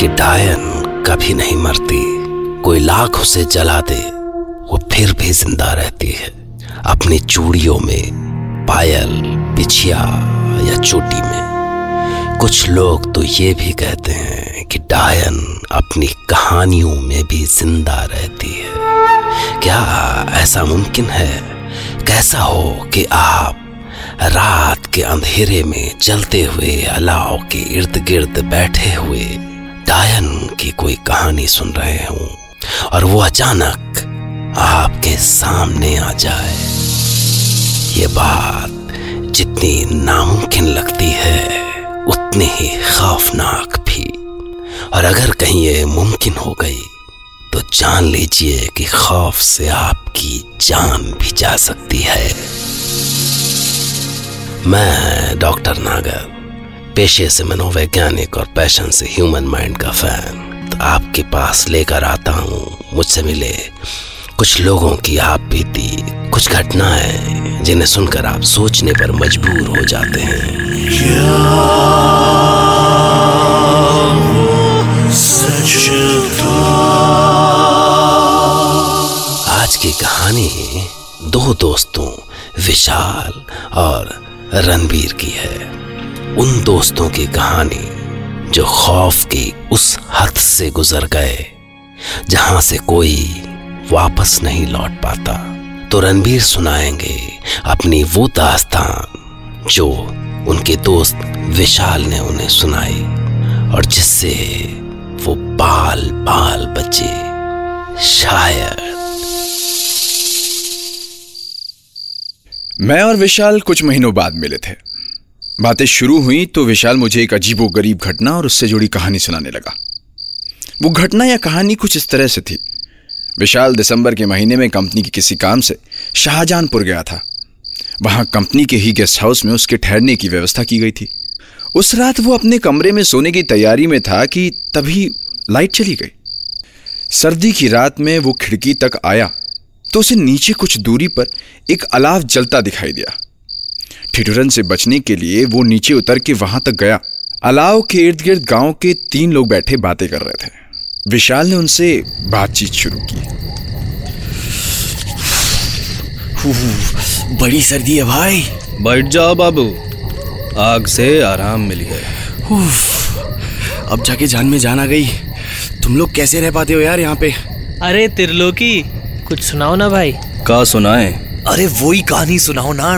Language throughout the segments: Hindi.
कि डायन कभी नहीं मरती। कोई लाख उसे जला दे, वो फिर भी ज़िंदा रहती है। अपनी चूड़ियों में, पायल, बिछिया या चोटी में। कुछ लोग तो ये भी कहते हैं कि डायन अपनी कहानियों में भी ज़िंदा रहती है। क्या ऐसा मुमकिन है? कैसा हो कि आप रात के अंधेरे में जलते हुए अलाव के इर्द गिर्द बैठे हुए डायन की कोई कहानी सुन रहे हों और वो अचानक आपके सामने आ जाए। ये बात जितनी नामुमकिन लगती है, उतनी ही खौफनाक भी। और अगर कहीं ये मुमकिन हो गई तो जान लीजिए कि खौफ से आपकी जान भी जा सकती है। मैं डॉक्टर नागर। पेशे से मनोवैज्ञानिक और पैशन से ह्यूमन माइंड का फ़ैन तो आपके पास लेकर आता हूँ, मुझसे मिले। कुछ लोगों की आप बीती कुछ घटनाएँ जिन्हें सुनकर आप सोचने पर मजबूर हो जाते हैं। आज की कहानी दो दोस्तों, विशाल और रणबीर की है। उन दोस्तों की कहानी जो खौफ की उस हद से गुजर गए, जहाँ से कोई वापस नहीं लौट पाता। तो रणबीर सुनाएँगे अपनी वो दास्तान जो उनके दोस्त विशाल ने उन्हें सुनाई और जिससे वो बाल बाल बचे। शायद मैं और विशाल कुछ महीनों बाद मिले थे। बातें शुरू हुई तो विशाल मुझे एक अजीबो गरीब घटना और उससे जुड़ी कहानी सुनाने लगा। वो घटना या कहानी कुछ इस तरह से थी। विशाल दिसंबर के महीने में कंपनी के किसी काम से शाहजहानपुर गया था। वहाँ कंपनी के ही गेस्ट हाउस में उसके ठहरने की व्यवस्था की गई थी। उस रात वो अपने कमरे में सोने की तैयारी में था कि तभी लाइट चली गई। सर्दी की रात में वो खिड़की तक आया तो उसे नीचे कुछ दूरी पर एक अलाव जलता दिखाई दिया। ठिठुरन से बचने के लिए वो नीचे उतर के वहाँ तक गया। अलाव के इर्द गिर्द गाँव के तीन लोग बैठे बातें कर रहे थे। विशाल ने उनसे बातचीत शुरू की। बड़ी सर्दी है भाई। बैठ जाओ बाबू आग से आराम मिल गया अब जाके जान में जान आ गई। तुम लोग कैसे रह पाते हो यार यहाँ पे? अरे तिरलोकी कुछ सुनाओ ना भाई। का सुनाए? अरे वही कहानी सुनाओ ना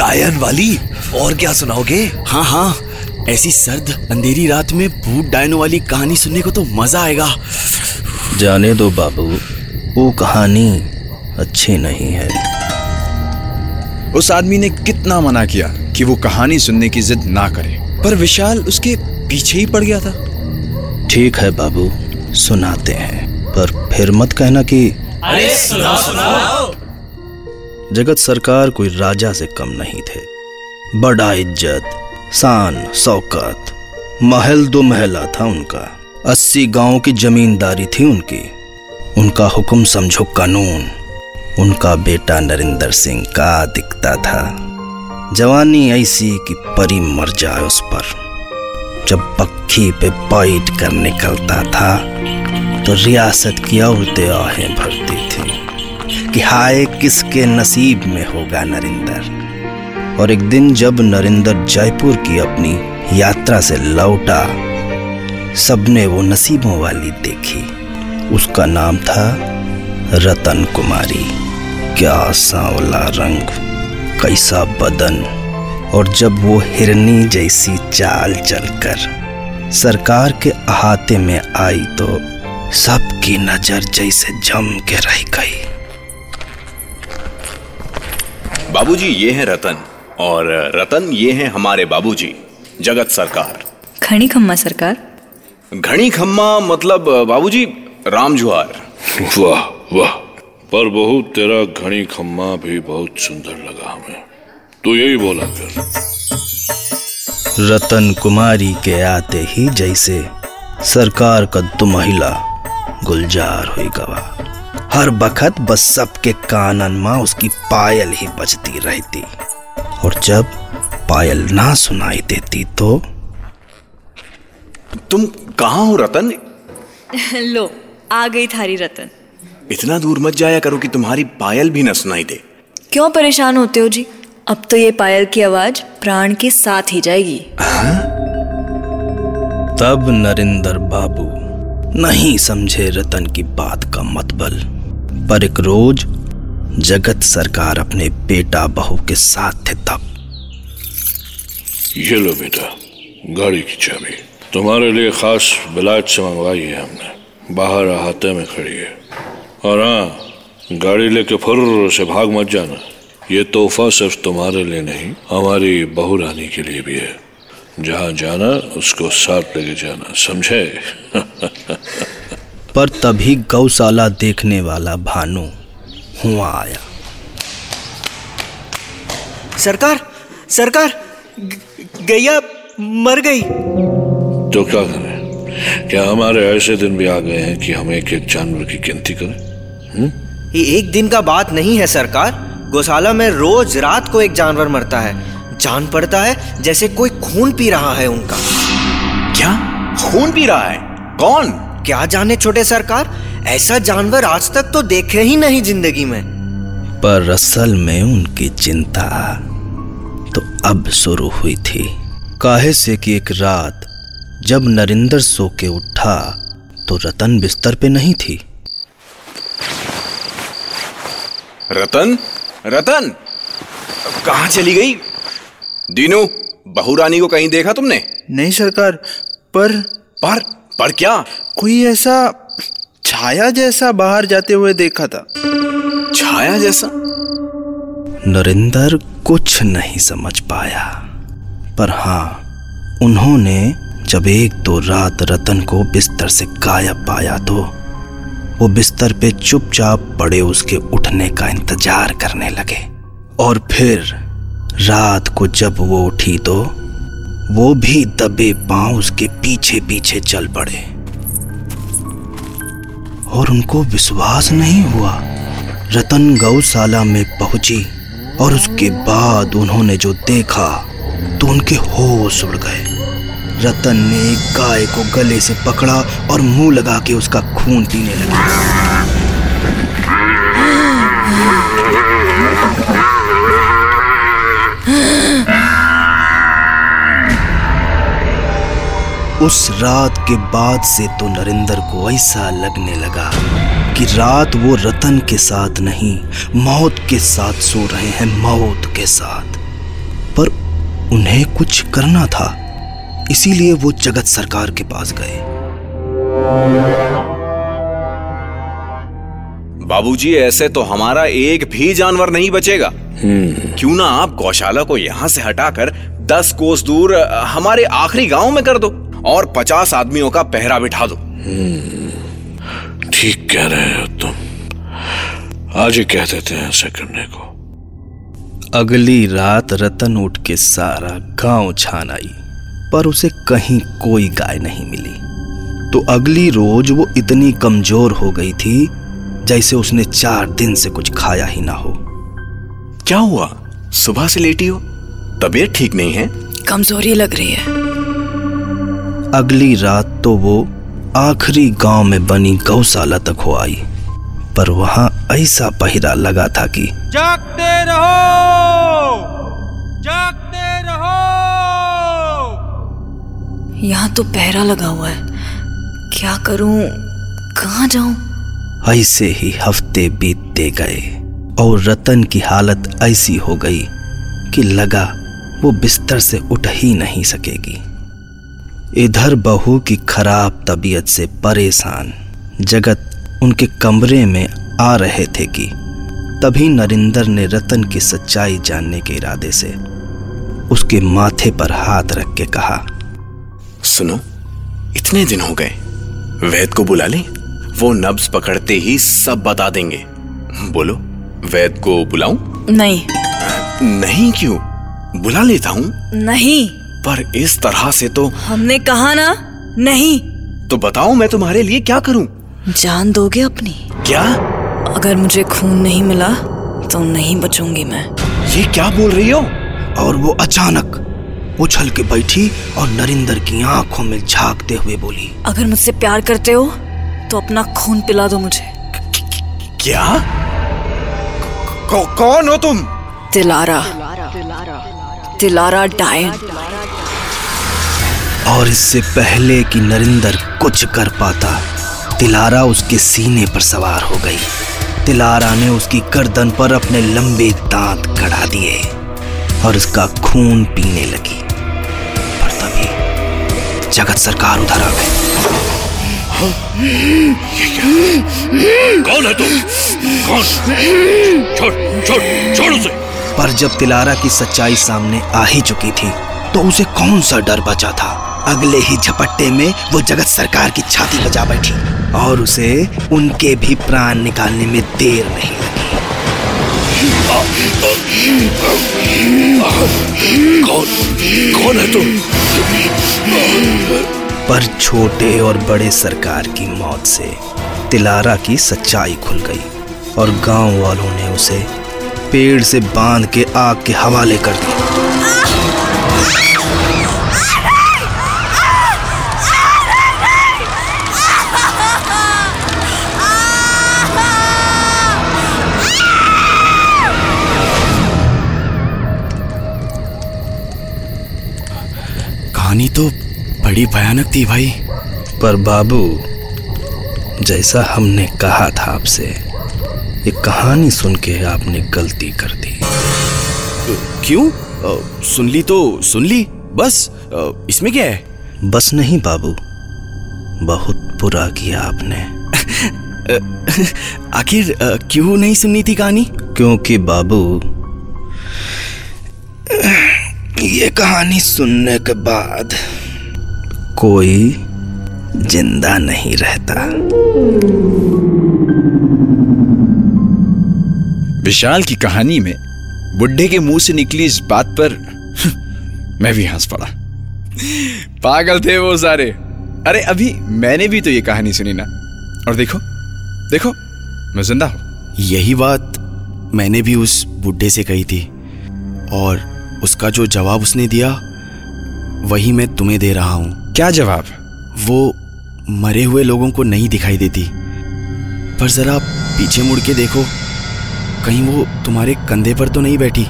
डायन वाली? और क्या सुनाओगे? हाँ हाँ। ऐसी सर्द अंधेरी रात में भूत डायनो वाली कहानी सुनने को तो मज़ा आएगा। जाने दो बाबू वो कहानी अच्छी नहीं है। उस आदमी ने कितना मना किया कि वो कहानी सुनने की जिद ना करे पर विशाल उसके पीछे ही पड़ गया था। ठीक है बाबू सुनाते हैं पर फिर मत कहना कि अरे सुनाओ सुनाओ। जगत सरकार कोई राजा से कम नहीं थे। बड़ा इज़्ज़त, शान, शौकत, महल दो महला था उनका। अस्सी गाँव की जमींदारी थी उनकी। उनका हुक्म समझो कानून। उनका बेटा नरेंद्र सिंह का दिखता था। जवानी ऐसी कि परी मर जाए उस पर। जब पक्की पे बैठ कर निकलता था तो रियासत की औरतें आहें भरती। कि हाय, किसके नसीब में होगा नरिंदर? और एक दिन जब नरिंदर जयपुर की अपनी यात्रा से लौटा, सबने वो नसीबों वाली देखी। उसका नाम था रतन कुमारी। क्या सांवला रंग, कैसा बदन, और जब वो हिरनी जैसी चाल चलकर सरकार के अहाते में आई तो सबकी नज़र जैसे जम के रह गई। बाबूजी ये है रतन। और रतन ये है हमारे बाबूजी जगत सरकार। खणी खम्मा सरकार? घड़ी खम्मा मतलब बाबूजी राम जुआर वाह वाह। पर बहू तेरा घड़ी खम्मा भी बहुत सुंदर लगा हमें। तू यही बोला कर। रतन कुमारी के आते ही जैसे सरकार का दो महिला गुलजार हुई गवा हर बखत बस सबके कानन माँ उसकी पायल ही बजती रहती। और जब पायल ना सुनाई देती तो तुम कहाँ हो रतन? लो आ गई थारी रतन। इतना दूर मत जाया करो कि तुम्हारी पायल भी ना सुनाई दे। क्यों परेशान होते हो जी? अब तो ये पायल की आवाज़ प्राण के साथ ही जाएगी। तब नरेंद्र बाबू नहीं समझे रतन की बात का मतबल। पर एक रोज जगत सरकार अपने बेटा बहू के साथ थे तब। ये लो बेटा, गाड़ी की चाबी। तुम्हारे लिए खास बिलाज से मंगवाई है हमने। बाहर अहाते में खड़ी है। और हाँ गाड़ी लेके फुर से भाग मत जाना। ये तोहफा सिर्फ़ तुम्हारे लिए नहीं, हमारी बहू रानी के लिए भी है। जहाँ जाना, उसको साथ लेके जाना, समझे? पर तभी गौशाला देखने वाला भानु हुआ आया। सरकार सरकार गैया मर गई। तो क्या करें? क्या हमारे ऐसे दिन भी आ गए हैं कि हम एक एक जानवर की गिनती करें? हुँ? ये एक दिन का बात नहीं है सरकार। गौशाला में रोज रात को एक जानवर मरता है। जान पड़ता है जैसे कोई खून पी रहा है उनका। क्या? खून पी रहा है? कौन? क्या जाने छोटे सरकार? ऐसा जानवर आज तक तो देखे ही नहीं ज़िंदगी में। पर असल में उनकी चिंता तो अब शुरू हुई थी। काहे से कि एक रात जब नरेंद्र सो के उठा तो रतन बिस्तर पे नहीं थी। रतन? रतन! कहा चली गई? दीनू बहू रानी को कहीं देखा तुमने? नहीं सरकार पर पर पर क्या कोई ऐसा छाया जैसा बाहर जाते हुए देखा था? छाया जैसा? नरेंद्र कुछ नहीं समझ पाया। पर हाँ उन्होंने जब एक दो रात रतन को बिस्तर से गायब पाया तो वो बिस्तर पे चुपचाप पड़े उसके उठने का इंतज़ार करने लगे। और फिर रात को जब वो उठी तो वो भी दबे पाँव उसके पीछे पीछे चल पड़े। और उनको विश्वास नहीं हुआ। रतन गौशाला में पहुँची और उसके बाद उन्होंने जो देखा तो उनके होश उड़ गए। रतन ने एक गाय को गले से पकड़ा और मुँह लगा के उसका खून पीने लगा। उस रात के बाद से तो नरेंद्र को ऐसा लगने लगा कि रात वो रतन के साथ नहीं मौत के साथ सो रहे हैं मौत के साथ। पर उन्हें कुछ करना था इसीलिए वो जगत सरकार के पास गए। बाबूजी ऐसे तो हमारा एक भी जानवर नहीं बचेगा। क्यों ना आप गौशाला को यहाँ से हटाकर दस कोस दूर हमारे आखिरी गाँव में कर दो। और पचास आदमियों का पहरा बिठा दो। ठीक कह रहे हो तुम। आज ही कह देते हैं ऐसा करने को। अगली रात रतन उठ के सारा गाँव छान आई पर उसे कहीं कोई गाय नहीं मिली। तो अगली रोज वो इतनी कमज़ोर हो गई थी जैसे उसने चार दिन से कुछ खाया ही ना हो। क्या हुआ? सुबह से लेटी हो? तबीयत ठीक नहीं है? कमज़ोरी लग रही है। अगली रात तो वो आखिरी गाँव में बनी गौशाला तक हो आई। पर वहाँ ऐसा पहरा लगा था कि जागते रहो! जागते रहो! यहाँ तो पहरा लगा हुआ है। क्या करूँ? कहाँ जाऊँ? ऐसे ही हफ़्ते बीतते गए और रतन की हालत ऐसी हो गई कि लगा वो बिस्तर से उठ ही नहीं सकेगी। इधर बहू की खराब तबीयत से परेशान। जगत उनके कमरे में आ रहे थे कि तभी नरिंदर ने रतन की सच्चाई जानने के इरादे से उसके माथे पर हाथ रख के कहा सुनो इतने दिन हो गए। वैद को बुला ले। वो नब्ज पकड़ते ही सब बता देंगे। बोलो वैद को बुलाऊं? नहीं। नहीं क्यों? बुला लेता हूँ। नहीं। पर इस तरह से तो हमने कहा ना नहीं। तो बताओ मैं तुम्हारे लिए क्या करूँ? जान दोगे अपनी? क्या? अगर मुझे खून नहीं मिला तो नहीं बचूँगी मैं। ये क्या बोल रही हो? और वो अचानक उछल के बैठी और नरिंदर की आँखों में झांकते हुए बोली। अगर मुझसे प्यार करते हो तो अपना खून पिला दो मुझे। क्या? कौन हो तुम? तिलारा। तिलारा डायन और इससे पहले कि नरिंदर कुछ कर पाता तिलारा उसके सीने पर सवार हो गई। तिलारा ने उसकी गर्दन पर अपने लंबे दांत गड़ा दिए और उसका खून पीने लगी। पर तभी जगत सरकार उधर आ गए कौन है तुम कौन? छोड़ छोड़ छोड़ उसे। पर जब तिलारा की सच्चाई सामने आ ही चुकी थी तो उसे कौन सा डर बचा था? अगले ही झपट्टे में वो जगत सरकार की छाती बजा बैठी और उसे उनके भी प्राण निकालने में देर नहीं लगी। कौन? कौन है तुम? पर छोटे और बड़े सरकार की मौत से तिलारा की सच्चाई खुल गई और गाँव वालों ने उसे पेड़ से बाँध के आग के हवाले कर दिया। कहानी तो बड़ी भयानक थी भाई। पर बाबू, जैसा हमने कहा था आपसे ये कहानी सुन के आपने गलती कर दी। क्यों? सुन ली तो सुन ली। बस इसमें क्या है? बस नहीं बाबू बहुत बुरा किया आपने। आखिर क्यों नहीं सुननी थी कहानी? क्योंकि बाबू ये कहानी सुनने के बाद कोई ज़िंदा नहीं रहता। विशाल की कहानी में बुढ़े के मुँह से निकली इस बात पर मैं भी हंस पड़ा। पागल थे वो सारे। अरे अभी मैंने भी तो ये कहानी सुनी ना। और देखो देखो मैं ज़िंदा हूँ। यही बात मैंने भी उस बुढ़े से कही थी। और उसका जो जवाब उसने दिया वही मैं तुम्हें दे रहा हूँ। क्या जवाब? वो मरे हुए लोगों को नहीं दिखाई देती। पर जरा पीछे मुड़ के देखो। कहीं वो तुम्हारे कंधे पर तो नहीं बैठी?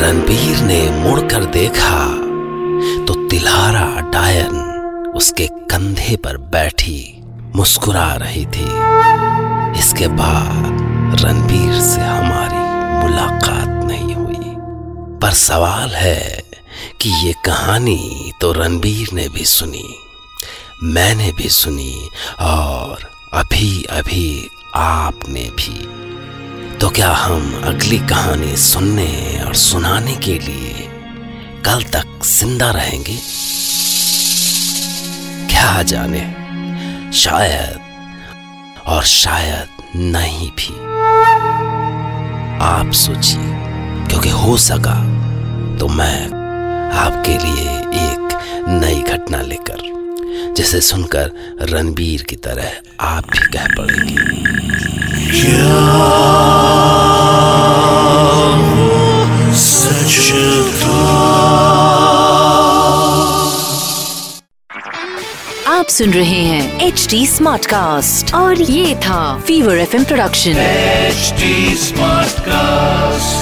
रणबीर ने मुड़कर देखा तो तिलारा डायन उसके कंधे पर बैठी, मुस्कुरा रही थी। इसके बाद रणबीर से हमारी मुलाकात पर सवाल है कि ये कहानी तो रणबीर ने भी सुनी, मैंने भी सुनी और अभी अभी आपने भी। तो क्या हम अगली कहानी सुनने और सुनाने के लिए कल तक ज़िंदा रहेंगे? क्या जाने, शायद और शायद नहीं भी। आप सोचिए। क्योंकि हो सका तो मैं आपके लिए एक नई घटना लेकर जिसे सुनकर रणबीर की तरह आप भी कह पड़ेंगे। आप सुन रहे हैं एच डी स्मार्ट कास्ट और ये था fever F production smart cast